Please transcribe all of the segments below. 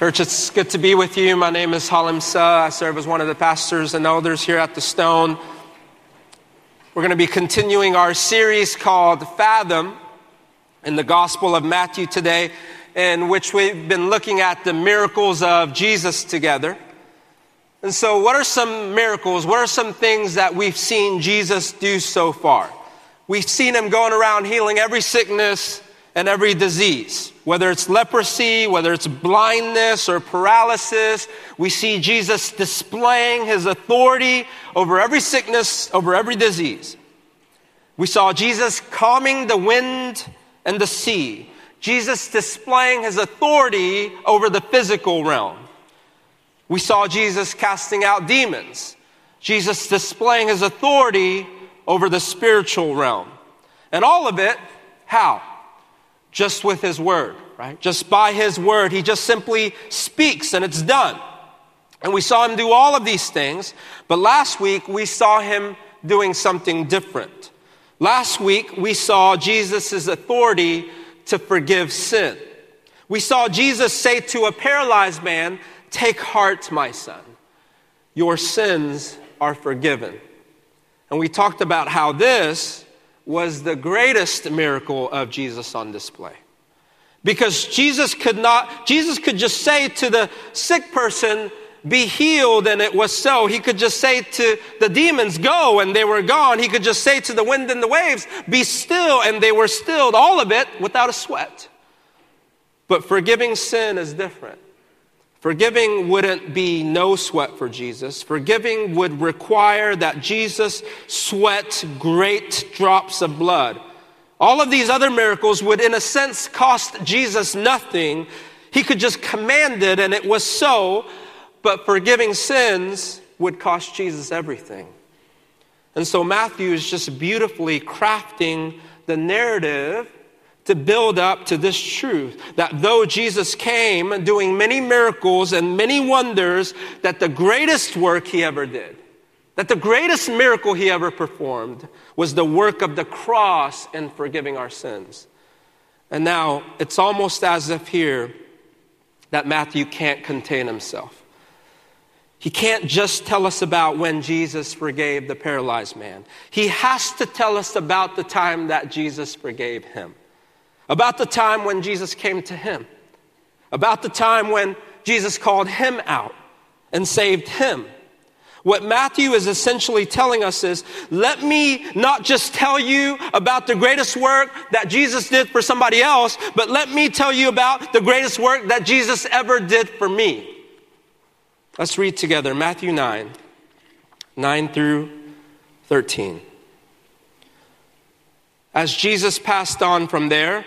Church, it's good to be with you. My name is Halim Suh. I serve as one of the pastors and elders here at the Stone. We're going to be continuing our series called Fathom in the Gospel of Matthew today, in which we've been looking at the miracles of Jesus together. And so, what are some miracles? What are some things that we've seen Jesus do so far? We've seen him going around healing every sickness, and every disease, whether it's leprosy, whether it's blindness or paralysis. We see Jesus displaying his authority over every sickness, over every disease. We saw Jesus calming the wind and the sea. Jesus displaying his authority over the physical realm. We saw Jesus casting out demons. Jesus displaying his authority over the spiritual realm. And all of it, how? Just with his word, right? Just by his word. He just simply speaks and it's done. And we saw him do all of these things, but last week we saw him doing something different. Last week we saw Jesus' authority to forgive sin. We saw Jesus say to a paralyzed man, Take heart, my son. Your sins are forgiven. And we talked about how this was the greatest miracle of Jesus on display. Because Jesus could not, Jesus could just say to the sick person, be healed, and it was so. He could just say to the demons, go, and they were gone. He could just say to the wind and the waves, be still, and they were stilled. All of it without a sweat. But forgiving sin is different. Forgiving wouldn't be no sweat for Jesus. Forgiving would require that Jesus sweat great drops of blood. All of these other miracles would, in a sense, cost Jesus nothing. He could just command it, and it was so. But forgiving sins would cost Jesus everything. And so Matthew is just beautifully crafting the narrative to build up to this truth that though Jesus came doing many miracles and many wonders, that the greatest work he ever did, that the greatest miracle he ever performed was the work of the cross in forgiving our sins. And now it's almost as if here that Matthew can't contain himself. He can't just tell us about when Jesus forgave the paralyzed man. He has to tell us about the time that Jesus forgave him about the time when Jesus came to him, about the time when Jesus called him out and saved him. What Matthew is essentially telling us is, let me not just tell you about the greatest work that Jesus did for somebody else, but let me tell you about the greatest work that Jesus ever did for me. Let's read together Matthew 9, 9 through 13. As Jesus passed on from there,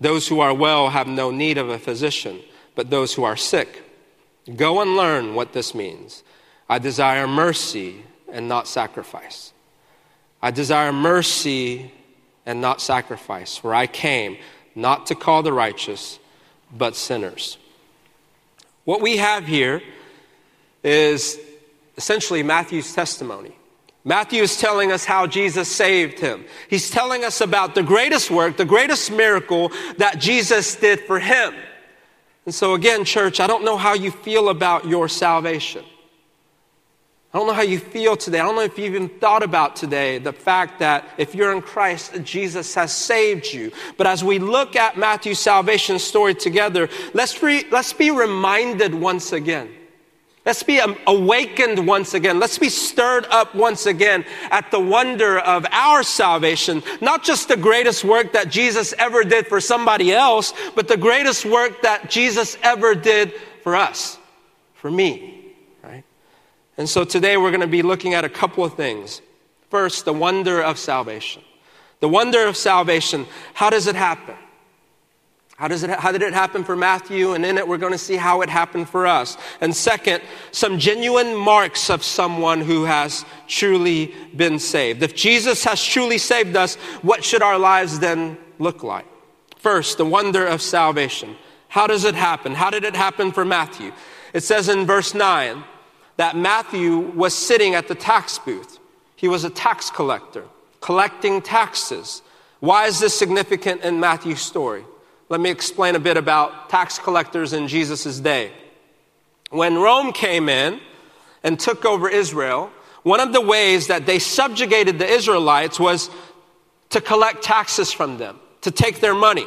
those who are well have no need of a physician, but those who are sick. Go and learn what this means. I desire mercy and not sacrifice. I desire mercy and not sacrifice, for I came not to call the righteous, but sinners. What we have here is essentially Matthew's testimony. Matthew is telling us how Jesus saved him. He's telling us about the greatest work, the greatest miracle that Jesus did for him. And so, again, church, I don't know how you feel about your salvation. I don't know how you feel today. I don't know if you've even thought about today the fact that if you're in Christ, Jesus has saved you. But as we look at Matthew's salvation story together, let's, re- let's be reminded once again Let's be awakened once again. Let's be stirred up once again at the wonder of our salvation. Not just the greatest work that Jesus ever did for somebody else, but the greatest work that Jesus ever did for us, for me, right? And so today we're going to be looking at a couple of things. First, the wonder of salvation. The wonder of salvation. How does it happen? How, does it, how did it happen for Matthew? And in it, we're going to see how it happened for us. And second, some genuine marks of someone who has truly been saved. If Jesus has truly saved us, what should our lives then look like? First, the wonder of salvation. How does it happen? How did it happen for Matthew? It says in verse 9 that Matthew was sitting at the tax booth. He was a tax collector, collecting taxes. Why is this significant in Matthew's story? Let me explain a bit about tax collectors in Jesus' day. When Rome came in and took over Israel, one of the ways that they subjugated the Israelites was to collect taxes from them, to take their money.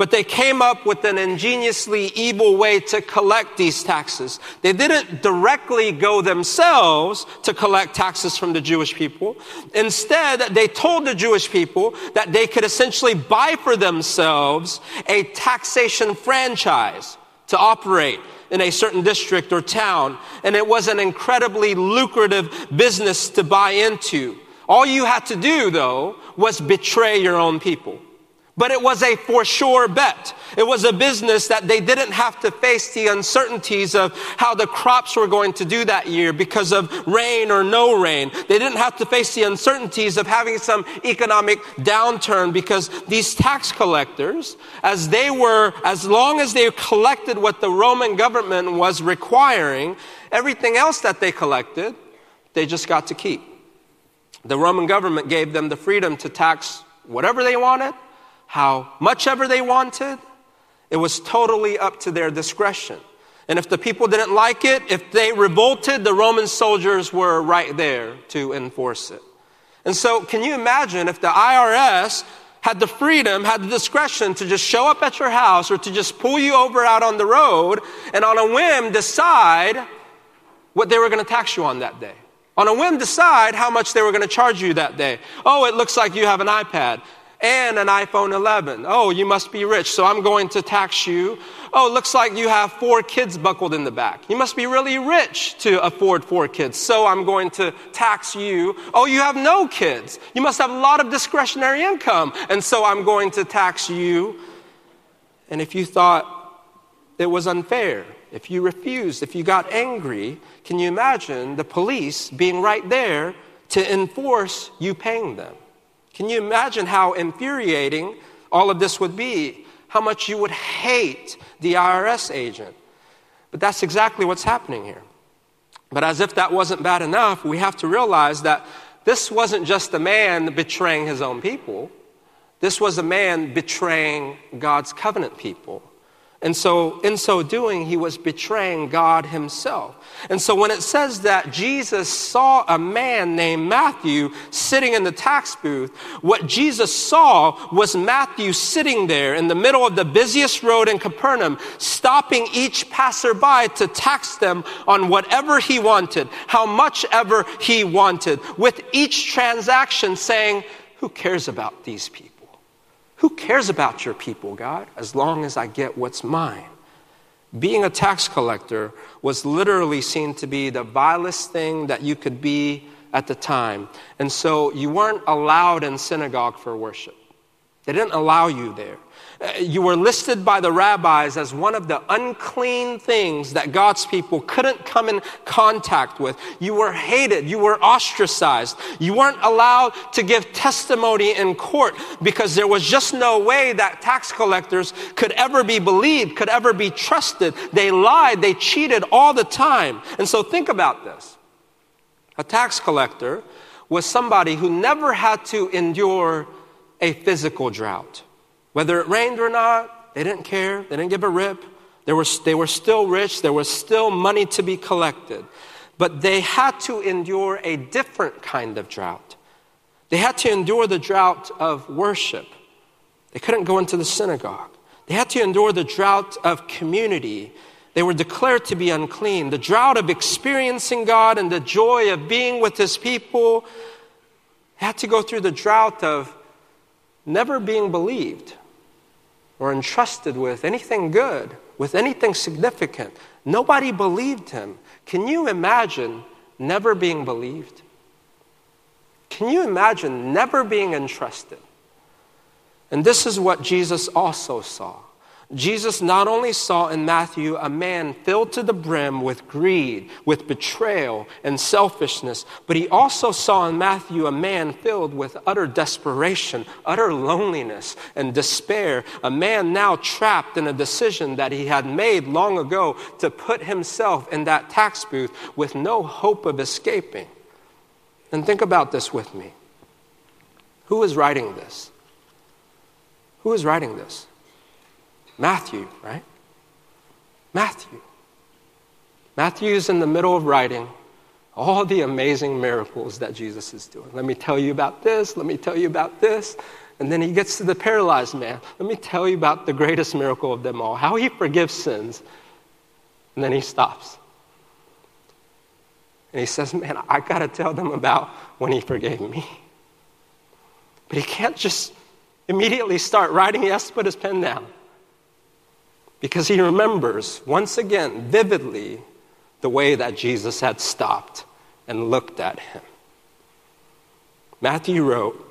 But they came up with an ingeniously evil way to collect these taxes. They didn't directly go themselves to collect taxes from the Jewish people. Instead, they told the Jewish people that they could essentially buy for themselves a taxation franchise to operate in a certain district or town. And it was an incredibly lucrative business to buy into. All you had to do, though, was betray your own people. But it was a for sure bet. It was a business that they didn't have to face the uncertainties of how the crops were going to do that year because of rain or no rain. They didn't have to face the uncertainties of having some economic downturn because these tax collectors, as they were, as long as they collected what the Roman government was requiring, everything else that they collected, they just got to keep. The Roman government gave them the freedom to tax whatever they wanted how much ever they wanted. It was totally up to their discretion. And if the people didn't like it, if they revolted, the Roman soldiers were right there to enforce it. And so, can you imagine if the IRS had the freedom, had the discretion to just show up at your house or to just pull you over out on the road and on a whim decide what they were going to tax you on that day? On a whim, decide how much they were going to charge you that day. Oh, it looks like you have an iPad and an iPhone 11. Oh, you must be rich, so I'm going to tax you. Oh, looks like you have four kids buckled in the back. You must be really rich to afford four kids, so I'm going to tax you. Oh, you have no kids. You must have a lot of discretionary income, and so I'm going to tax you. And if you thought it was unfair, if you refused, if you got angry, can you imagine the police being right there to enforce you paying them? Can you imagine how infuriating all of this would be? How much you would hate the IRS agent? But that's exactly what's happening here. But as if that wasn't bad enough, we have to realize that this wasn't just a man betraying his own people. This was a man betraying God's covenant people. And so, in so doing, he was betraying God himself. And so, when it says that Jesus saw a man named Matthew sitting in the tax booth, what Jesus saw was Matthew sitting there in the middle of the busiest road in Capernaum, stopping each passerby to tax them on whatever he wanted, how much ever he wanted, with each transaction saying, Who cares about these people? Who cares about your people, God, as long as I get what's mine? Being a tax collector was literally seen to be the vilest thing that you could be at the time. And so you weren't allowed in synagogue for worship. They didn't allow you there. Uh, you were listed by the rabbis as one of the unclean things that God's people couldn't come in contact with. You were hated. You were ostracized. You weren't allowed to give testimony in court because there was just no way that tax collectors could ever be believed, could ever be trusted. They lied. They cheated all the time. And so think about this. A tax collector was somebody who never had to endure a physical drought. Whether it rained or not, they didn't care. They didn't give a rip. They were, they were still rich. There was still money to be collected. But they had to endure a different kind of drought. They had to endure the drought of worship. They couldn't go into the synagogue. They had to endure the drought of community. They were declared to be unclean. The drought of experiencing God and the joy of being with His people. They had to go through the drought of never being believed or entrusted with anything good, with anything significant. Nobody believed him. Can you imagine never being believed? Can you imagine never being entrusted? And this is what Jesus also saw. Jesus not only saw in Matthew a man filled to the brim with greed, with betrayal, and selfishness, but he also saw in Matthew a man filled with utter desperation, utter loneliness, and despair. A man now trapped in a decision that he had made long ago to put himself in that tax booth with no hope of escaping. And think about this with me. Who is writing this? Who is writing this? Matthew, right? Matthew. Matthew is in the middle of writing all the amazing miracles that Jesus is doing. Let me tell you about this. Let me tell you about this. And then he gets to the paralyzed man. Let me tell you about the greatest miracle of them all how he forgives sins. And then he stops. And he says, Man, I got to tell them about when he forgave me. But he can't just immediately start writing. He has to put his pen down because he remembers once again vividly the way that Jesus had stopped and looked at him. Matthew wrote,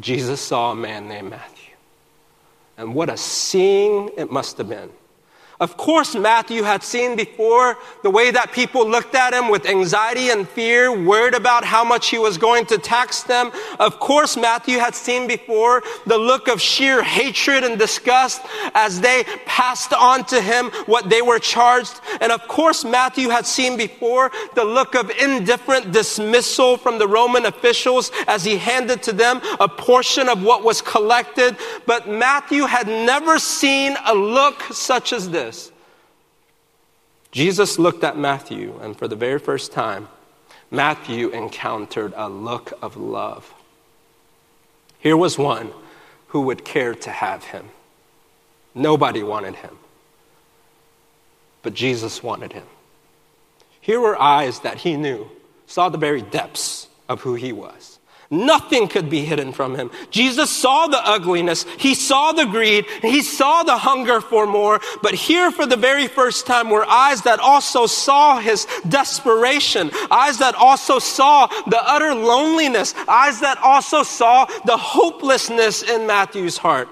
Jesus saw a man named Matthew. And what a seeing it must have been. Of course, Matthew had seen before the way that people looked at him with anxiety and fear, worried about how much he was going to tax them. Of course, Matthew had seen before the look of sheer hatred and disgust as they passed on to him what they were charged. And of course, Matthew had seen before the look of indifferent dismissal from the Roman officials as he handed to them a portion of what was collected. But Matthew had never seen a look such as this. Jesus looked at Matthew, and for the very first time, Matthew encountered a look of love. Here was one who would care to have him. Nobody wanted him, but Jesus wanted him. Here were eyes that he knew, saw the very depths of who he was. Nothing could be hidden from him. Jesus saw the ugliness. He saw the greed. He saw the hunger for more. But here for the very first time were eyes that also saw his desperation. Eyes that also saw the utter loneliness. Eyes that also saw the hopelessness in Matthew's heart.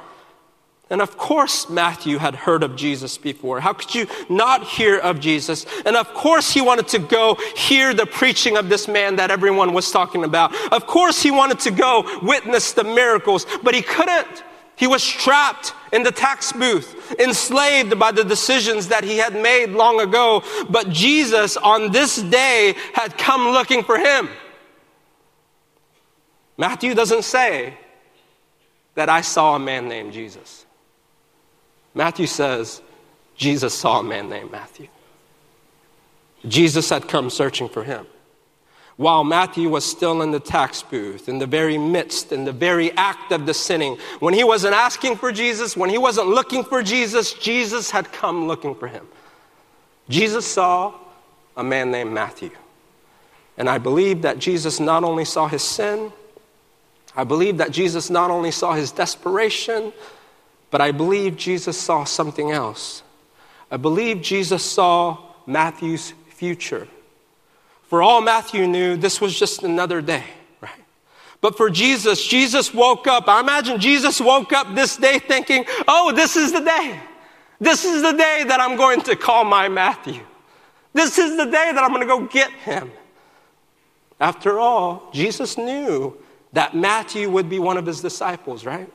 And of course, Matthew had heard of Jesus before. How could you not hear of Jesus? And of course, he wanted to go hear the preaching of this man that everyone was talking about. Of course, he wanted to go witness the miracles, but he couldn't. He was trapped in the tax booth, enslaved by the decisions that he had made long ago. But Jesus, on this day, had come looking for him. Matthew doesn't say that I saw a man named Jesus. Matthew says Jesus saw a man named Matthew. Jesus had come searching for him. While Matthew was still in the tax booth, in the very midst, in the very act of the sinning, when he wasn't asking for Jesus, when he wasn't looking for Jesus, Jesus had come looking for him. Jesus saw a man named Matthew. And I believe that Jesus not only saw his sin, I believe that Jesus not only saw his desperation, but I believe Jesus saw something else. I believe Jesus saw Matthew's future. For all Matthew knew, this was just another day, right? But for Jesus, Jesus woke up. I imagine Jesus woke up this day thinking, oh, this is the day. This is the day that I'm going to call my Matthew. This is the day that I'm going to go get him. After all, Jesus knew that Matthew would be one of his disciples, right?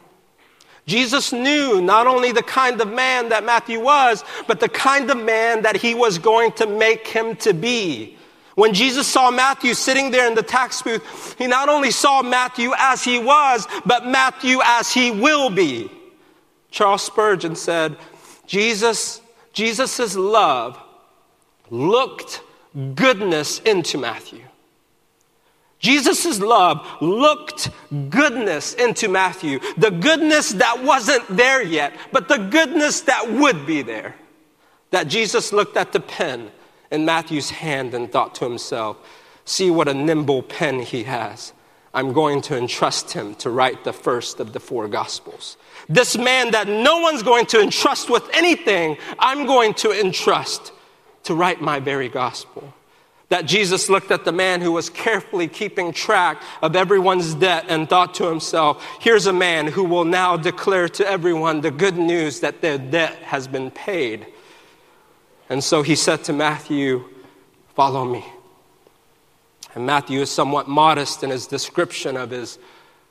Jesus knew not only the kind of man that Matthew was, but the kind of man that he was going to make him to be. When Jesus saw Matthew sitting there in the tax booth, he not only saw Matthew as he was, but Matthew as he will be. Charles Spurgeon said, Jesus, Jesus' love looked goodness into Matthew. Jesus' love looked goodness into Matthew. The goodness that wasn't there yet, but the goodness that would be there. That Jesus looked at the pen in Matthew's hand and thought to himself, see what a nimble pen he has. I'm going to entrust him to write the first of the four gospels. This man that no one's going to entrust with anything, I'm going to entrust to write my very gospel. That Jesus looked at the man who was carefully keeping track of everyone's debt and thought to himself, here's a man who will now declare to everyone the good news that their debt has been paid. And so he said to Matthew, Follow me. And Matthew is somewhat modest in his description of his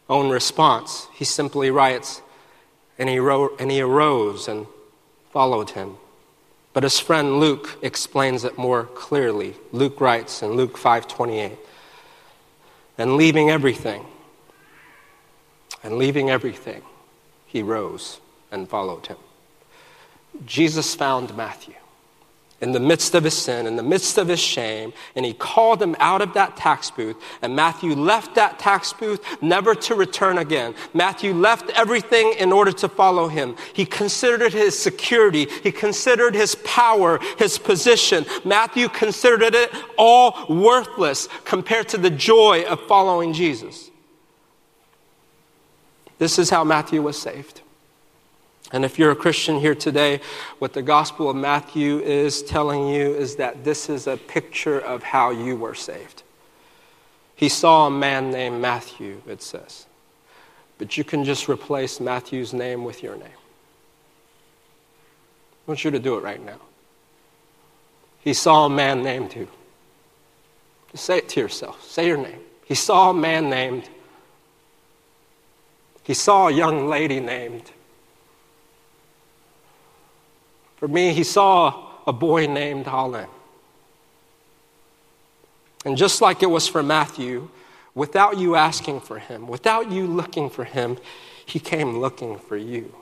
own response. He simply writes, And he, ro- and he arose and followed him. But his friend Luke explains it more clearly. Luke writes in Luke 5:28, "And leaving everything, and leaving everything, he rose and followed him." Jesus found Matthew in the midst of his sin, in the midst of his shame, and he called him out of that tax booth. And Matthew left that tax booth never to return again. Matthew left everything in order to follow him. He considered his security, he considered his power, his position. Matthew considered it all worthless compared to the joy of following Jesus. This is how Matthew was saved. And if you're a Christian here today, what the Gospel of Matthew is telling you is that this is a picture of how you were saved. He saw a man named Matthew, it says. But you can just replace Matthew's name with your name. I want you to do it right now. He saw a man named who? Just say it to yourself. Say your name. He saw a man named. He saw a young lady named. For me, he saw a boy named Halim. And just like it was for Matthew, without you asking for him, without you looking for him, he came looking for you.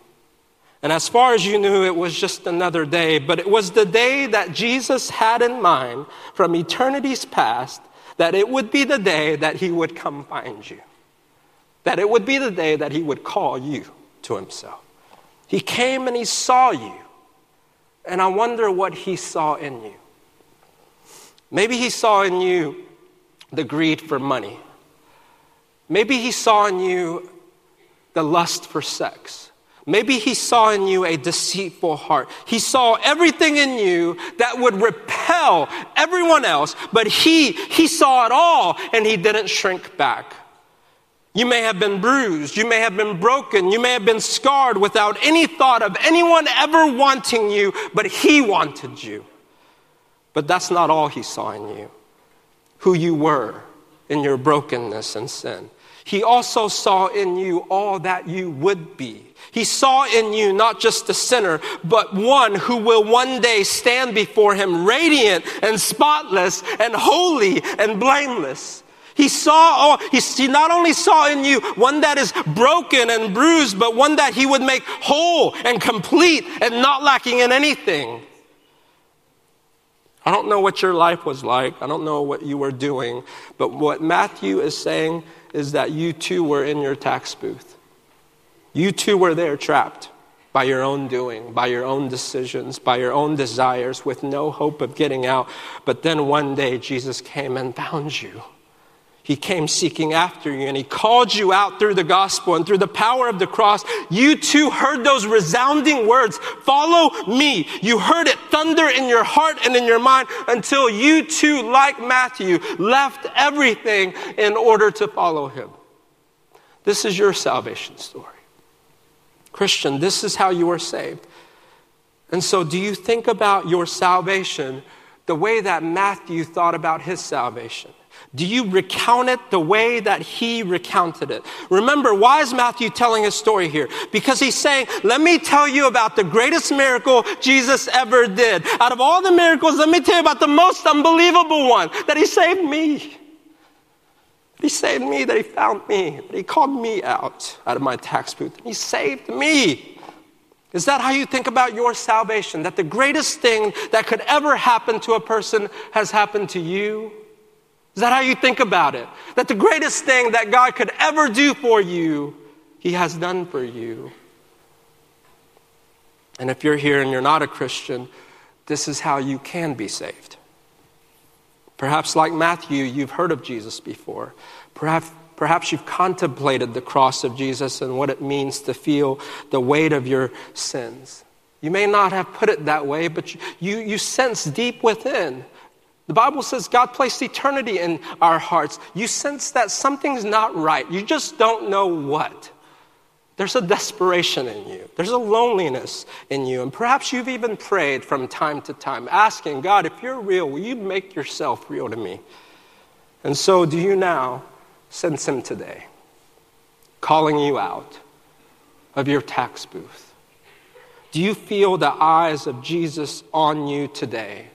And as far as you knew, it was just another day, but it was the day that Jesus had in mind from eternity's past that it would be the day that he would come find you, that it would be the day that he would call you to himself. He came and he saw you. And I wonder what he saw in you. Maybe he saw in you the greed for money. Maybe he saw in you the lust for sex. Maybe he saw in you a deceitful heart. He saw everything in you that would repel everyone else, but he, he saw it all and he didn't shrink back. You may have been bruised. You may have been broken. You may have been scarred without any thought of anyone ever wanting you, but He wanted you. But that's not all He saw in you, who you were in your brokenness and sin. He also saw in you all that you would be. He saw in you not just a sinner, but one who will one day stand before Him radiant and spotless and holy and blameless. He saw, oh, he, he not only saw in you one that is broken and bruised, but one that he would make whole and complete and not lacking in anything. I don't know what your life was like. I don't know what you were doing. But what Matthew is saying is that you too were in your tax booth. You too were there trapped by your own doing, by your own decisions, by your own desires, with no hope of getting out. But then one day Jesus came and found you. He came seeking after you and he called you out through the gospel and through the power of the cross. You too heard those resounding words, follow me. You heard it thunder in your heart and in your mind until you too, like Matthew, left everything in order to follow him. This is your salvation story. Christian, this is how you are saved. And so, do you think about your salvation the way that Matthew thought about his salvation? Do you recount it the way that he recounted it? Remember, why is Matthew telling his story here? Because he's saying, let me tell you about the greatest miracle Jesus ever did. Out of all the miracles, let me tell you about the most unbelievable one, that he saved me. He saved me, that he found me, that he called me out out of my tax booth. He saved me. Is that how you think about your salvation? That the greatest thing that could ever happen to a person has happened to you? Is that how you think about it? That the greatest thing that God could ever do for you, He has done for you. And if you're here and you're not a Christian, this is how you can be saved. Perhaps, like Matthew, you've heard of Jesus before. Perhaps, perhaps you've contemplated the cross of Jesus and what it means to feel the weight of your sins. You may not have put it that way, but you, you sense deep within The Bible says God placed eternity in our hearts. You sense that something's not right. You just don't know what. There's a desperation in you. There's a loneliness in you. And perhaps you've even prayed from time to time, asking God, if you're real, will you make yourself real to me? And so, do you now sense Him today, calling you out of your tax booth? Do you feel the eyes of Jesus on you today,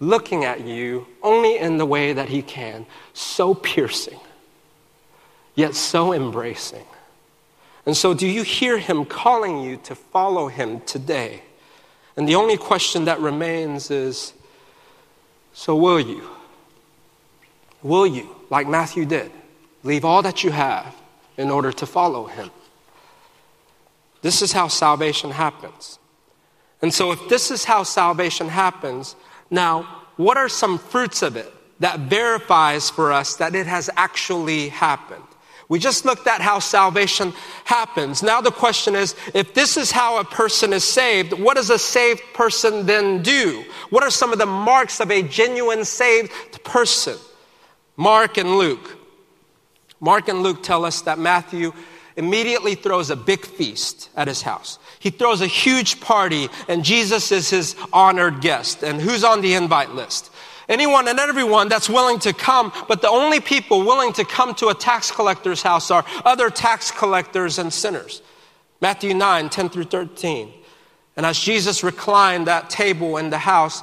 looking at you only in the way that He can, so piercing, yet so embracing? And so, do you hear him calling you to follow him today? And the only question that remains is so, will you? Will you, like Matthew did, leave all that you have in order to follow him? This is how salvation happens. And so, if this is how salvation happens, now, what are some fruits of it that verifies for us that it has actually happened? We just looked at how salvation happens. Now the question is, if this is how a person is saved, what does a saved person then do? What are some of the marks of a genuine saved person? Mark and Luke. Mark and Luke tell us that Matthew immediately throws a big feast at his house. He throws a huge party and Jesus is his honored guest. And who's on the invite list? Anyone and everyone that's willing to come, but the only people willing to come to a tax collector's house are other tax collectors and sinners. Matthew 9, 10 through 13. And as Jesus reclined that table in the house,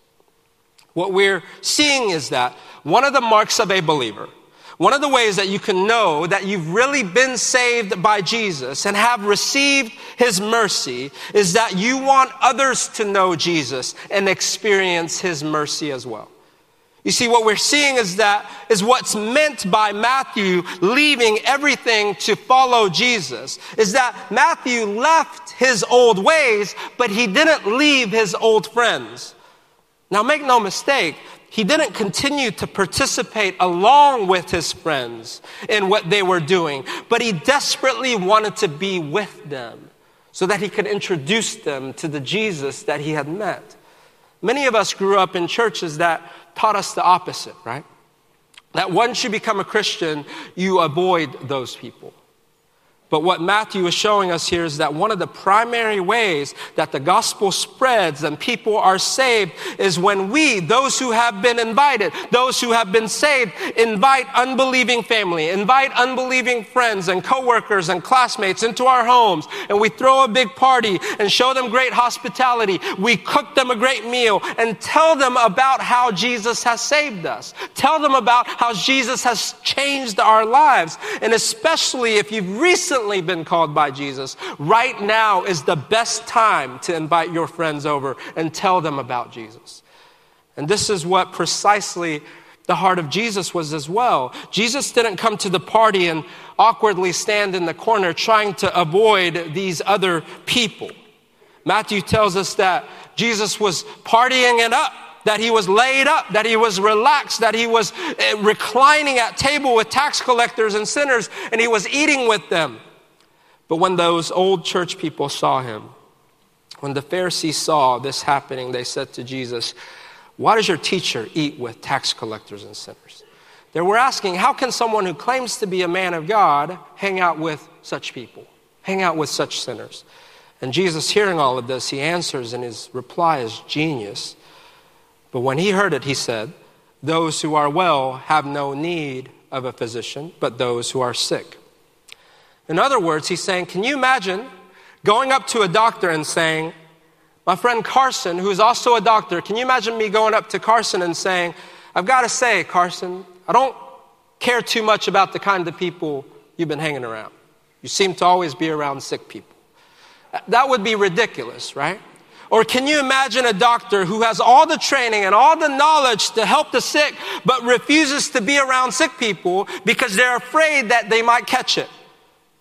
What we're seeing is that one of the marks of a believer, one of the ways that you can know that you've really been saved by Jesus and have received his mercy is that you want others to know Jesus and experience his mercy as well. You see, what we're seeing is that is what's meant by Matthew leaving everything to follow Jesus is that Matthew left his old ways, but he didn't leave his old friends. Now, make no mistake, he didn't continue to participate along with his friends in what they were doing, but he desperately wanted to be with them so that he could introduce them to the Jesus that he had met. Many of us grew up in churches that taught us the opposite, right? That once you become a Christian, you avoid those people. But what Matthew is showing us here is that one of the primary ways that the gospel spreads and people are saved is when we, those who have been invited, those who have been saved, invite unbelieving family, invite unbelieving friends and coworkers and classmates into our homes, and we throw a big party and show them great hospitality. We cook them a great meal and tell them about how Jesus has saved us. Tell them about how Jesus has changed our lives. And especially if you've recently recently been called by Jesus, right now is the best time to invite your friends over and tell them about Jesus. And this is what precisely the heart of Jesus was as well. Jesus didn't come to the party and awkwardly stand in the corner trying to avoid these other people. Matthew tells us that Jesus was partying it up that he was laid up, that he was relaxed, that he was eh, reclining at table with tax collectors and sinners, and he was eating with them. But when those old church people saw him, when the Pharisees saw this happening, they said to Jesus, Why does your teacher eat with tax collectors and sinners? They were asking, How can someone who claims to be a man of God hang out with such people, hang out with such sinners? And Jesus, hearing all of this, he answers, and his reply is genius. But when he heard it, he said, Those who are well have no need of a physician, but those who are sick. In other words, he's saying, Can you imagine going up to a doctor and saying, My friend Carson, who's also a doctor, can you imagine me going up to Carson and saying, I've got to say, Carson, I don't care too much about the kind of people you've been hanging around. You seem to always be around sick people. That would be ridiculous, right? Or can you imagine a doctor who has all the training and all the knowledge to help the sick, but refuses to be around sick people because they're afraid that they might catch it?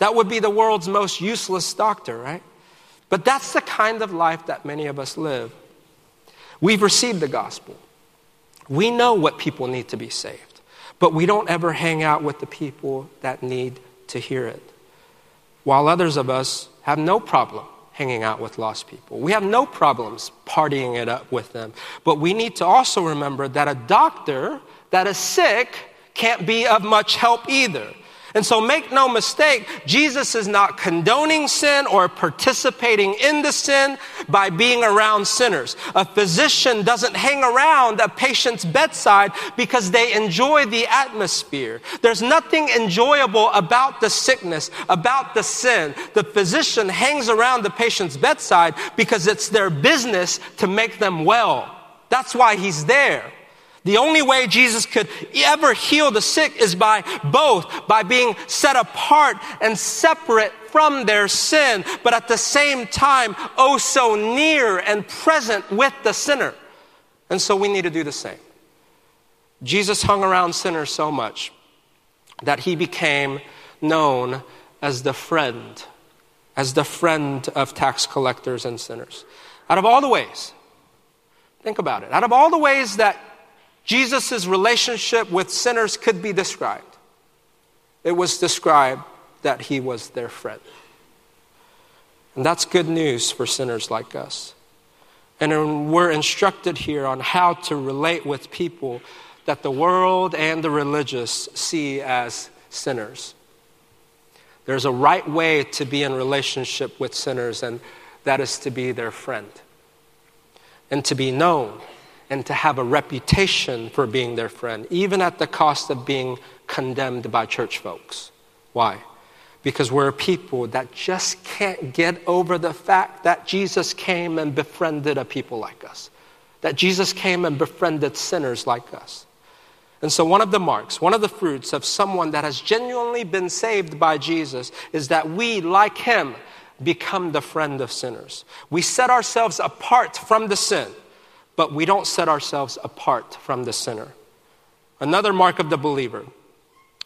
That would be the world's most useless doctor, right? But that's the kind of life that many of us live. We've received the gospel. We know what people need to be saved, but we don't ever hang out with the people that need to hear it. While others of us have no problem hanging out with lost people. We have no problems partying it up with them. But we need to also remember that a doctor that is sick can't be of much help either. And so make no mistake, Jesus is not condoning sin or participating in the sin by being around sinners. A physician doesn't hang around a patient's bedside because they enjoy the atmosphere. There's nothing enjoyable about the sickness, about the sin. The physician hangs around the patient's bedside because it's their business to make them well. That's why he's there. The only way Jesus could ever heal the sick is by both, by being set apart and separate from their sin, but at the same time, oh so near and present with the sinner. And so we need to do the same. Jesus hung around sinners so much that he became known as the friend, as the friend of tax collectors and sinners. Out of all the ways, think about it, out of all the ways that Jesus' relationship with sinners could be described. It was described that he was their friend. And that's good news for sinners like us. And we're instructed here on how to relate with people that the world and the religious see as sinners. There's a right way to be in relationship with sinners, and that is to be their friend and to be known and to have a reputation for being their friend, even at the cost of being condemned by church folks. Why? Because we're a people that just can't get over the fact that Jesus came and befriended a people like us, that Jesus came and befriended sinners like us. And so, one of the marks, one of the fruits of someone that has genuinely been saved by Jesus is that we, like him, become the friend of sinners. We set ourselves apart from the sin but we don't set ourselves apart from the sinner. Another mark of the believer,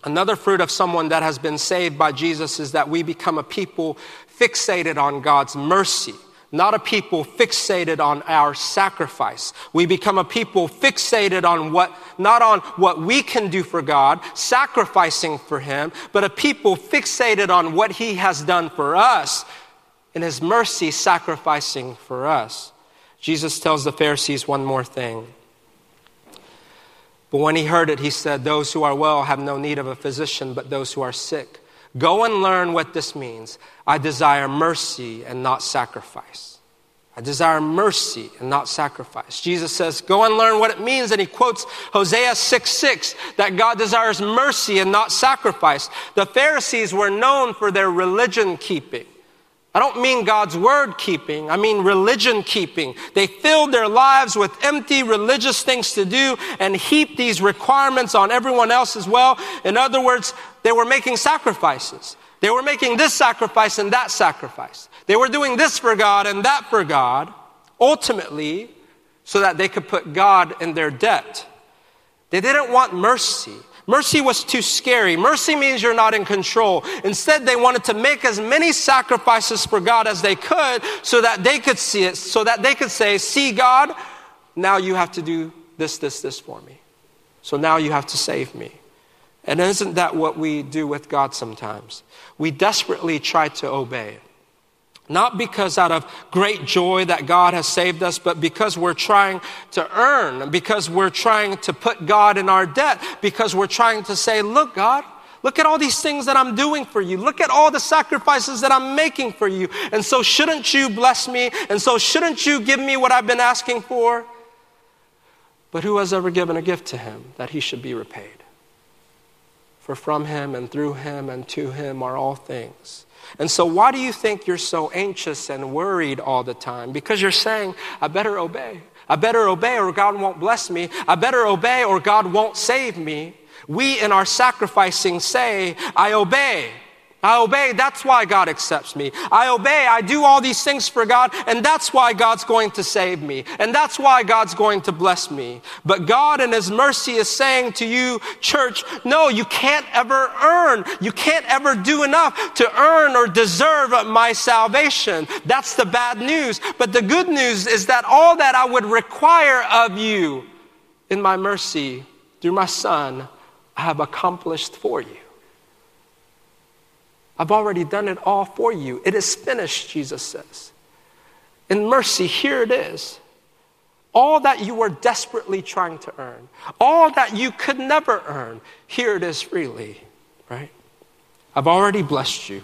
another fruit of someone that has been saved by Jesus is that we become a people fixated on God's mercy not a people fixated on our sacrifice. We become a people fixated on what, not on what we can do for God, sacrificing for Him, but a people fixated on what He has done for us in His mercy, sacrificing for us. Jesus tells the Pharisees one more thing. But when he heard it, he said, Those who are well have no need of a physician, but those who are sick. Go and learn what this means. I desire mercy and not sacrifice. I desire mercy and not sacrifice. Jesus says, Go and learn what it means. And he quotes Hosea 6 6, that God desires mercy and not sacrifice. The Pharisees were known for their religion keeping. I don't mean God's word keeping, I mean religion keeping. They filled their lives with empty religious things to do and heaped these requirements on everyone else as well. In other words, they were making sacrifices. They were making this sacrifice and that sacrifice. They were doing this for God and that for God, ultimately, so that they could put God in their debt. They didn't want mercy. Mercy was too scary. Mercy means you're not in control. Instead, they wanted to make as many sacrifices for God as they could so that they could see it, so that they could say, See, God, now you have to do this, this, this for me. So now you have to save me. And isn't that what we do with God sometimes? We desperately try to obey. Not because out of great joy that God has saved us, but because we're trying to earn, because we're trying to put God in our debt, because we're trying to say, look, God, look at all these things that I'm doing for you. Look at all the sacrifices that I'm making for you. And so shouldn't you bless me? And so shouldn't you give me what I've been asking for? But who has ever given a gift to him that he should be repaid? For from him and through him and to him are all things. And so, why do you think you're so anxious and worried all the time? Because you're saying, I better obey. I better obey or God won't bless me. I better obey or God won't save me. We in our sacrificing say, I obey. I obey, that's why God accepts me. I obey, I do all these things for God, and that's why God's going to save me. And that's why God's going to bless me. But God in His mercy is saying to you, church, no, you can't ever earn. You can't ever do enough to earn or deserve my salvation. That's the bad news. But the good news is that all that I would require of you in my mercy through my Son, I have accomplished for you. I've already done it all for you. It is finished, Jesus says. In mercy, here it is. All that you were desperately trying to earn, all that you could never earn, here it is freely, right? I've already blessed you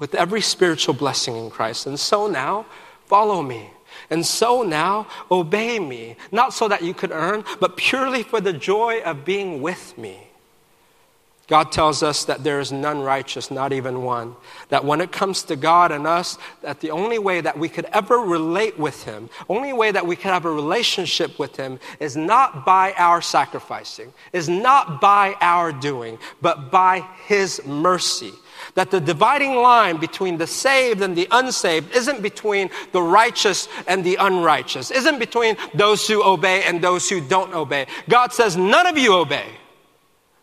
with every spiritual blessing in Christ. And so now, follow me. And so now, obey me, not so that you could earn, but purely for the joy of being with me. God tells us that there is none righteous, not even one. That when it comes to God and us, that the only way that we could ever relate with Him, only way that we could have a relationship with Him is not by our sacrificing, is not by our doing, but by His mercy. That the dividing line between the saved and the unsaved isn't between the righteous and the unrighteous, isn't between those who obey and those who don't obey. God says, none of you obey.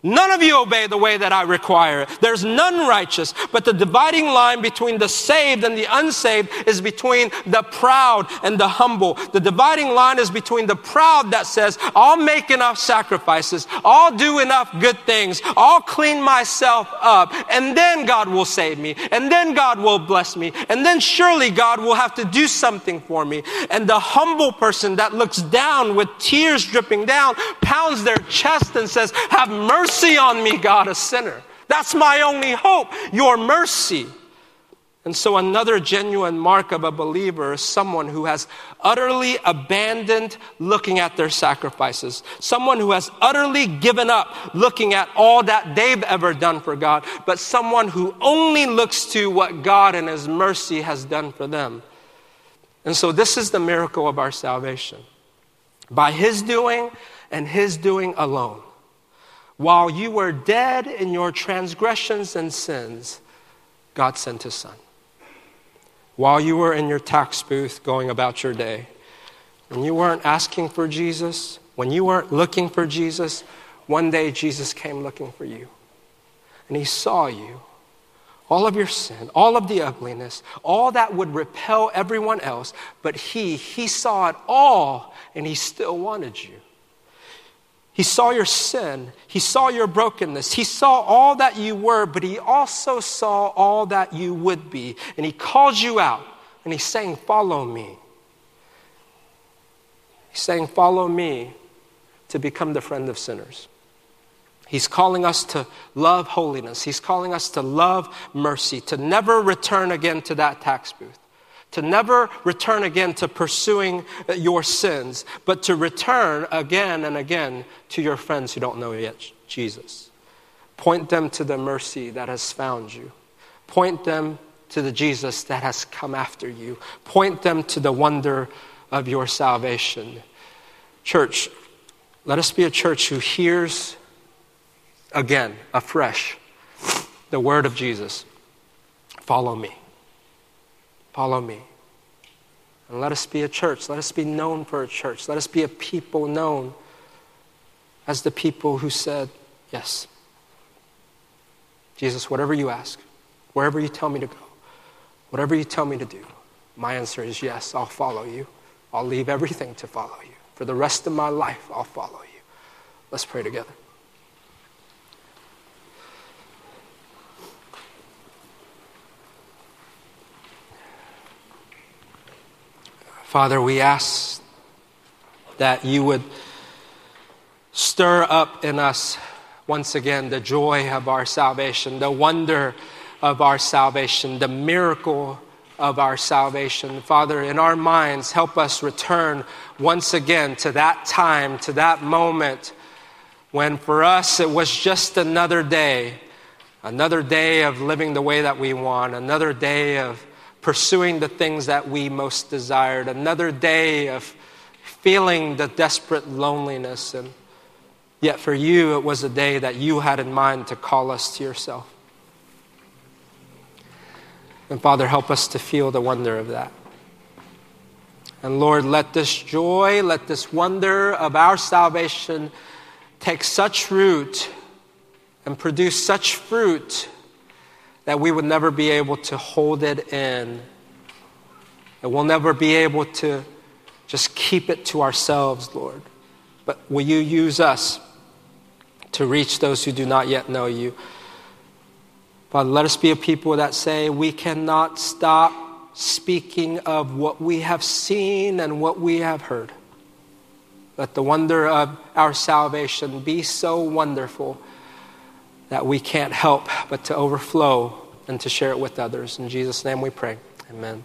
None of you obey the way that I require. There's none righteous, but the dividing line between the saved and the unsaved is between the proud and the humble. The dividing line is between the proud that says, I'll make enough sacrifices, I'll do enough good things, I'll clean myself up, and then God will save me, and then God will bless me, and then surely God will have to do something for me. And the humble person that looks down with tears dripping down pounds their chest and says, Have mercy mercy on me, God, a sinner. That's my only hope, your mercy. And so, another genuine mark of a believer is someone who has utterly abandoned looking at their sacrifices, someone who has utterly given up looking at all that they've ever done for God, but someone who only looks to what God and His mercy has done for them. And so, this is the miracle of our salvation. By His doing and His doing alone. While you were dead in your transgressions and sins, God sent his son. While you were in your tax booth going about your day, when you weren't asking for Jesus, when you weren't looking for Jesus, one day Jesus came looking for you. And he saw you, all of your sin, all of the ugliness, all that would repel everyone else, but he, he saw it all and he still wanted you. He saw your sin. He saw your brokenness. He saw all that you were, but he also saw all that you would be. And he called you out and he's saying, Follow me. He's saying, Follow me to become the friend of sinners. He's calling us to love holiness. He's calling us to love mercy, to never return again to that tax booth to never return again to pursuing uh, your sins, but to return again and again to your friends who don't know yet Jesus. Point them to the mercy that has found you. Point them to the Jesus that has come after you. Point them to the wonder of your salvation. Church, let us be a church who hears again, afresh, the word of Jesus. Follow me. Follow me. And let us be a church. Let us be known for a church. Let us be a people known as the people who said, Yes. Jesus, whatever you ask, wherever you tell me to go, whatever you tell me to do, my answer is yes, I'll follow you. I'll leave everything to follow you. For the rest of my life, I'll follow you. Let's pray together. Father, we ask that you would stir up in us once again the joy of our salvation, the wonder of our salvation, the miracle of our salvation. Father, in our minds, help us return once again to that time, to that moment when for us it was just another day, another day of living the way that we want, another day of pursuing the things that we most desired, another day of feeling the desperate loneliness. And yet, for you, it was a day that you had in mind to call us to yourself. And Father, help us to feel the wonder of that. And Lord, let this joy, let this wonder of our salvation take such root and produce such fruit that we would never be able to hold it in. That we'll never be able to just keep it to ourselves, Lord. But will you use us to reach those who do not yet know you? Father, let us be a people that say we cannot stop speaking of what we have seen and what we have heard. Let the wonder of our salvation be so wonderful that we can't help but to overflow and to share it with others. In Jesus' name we pray. Amen.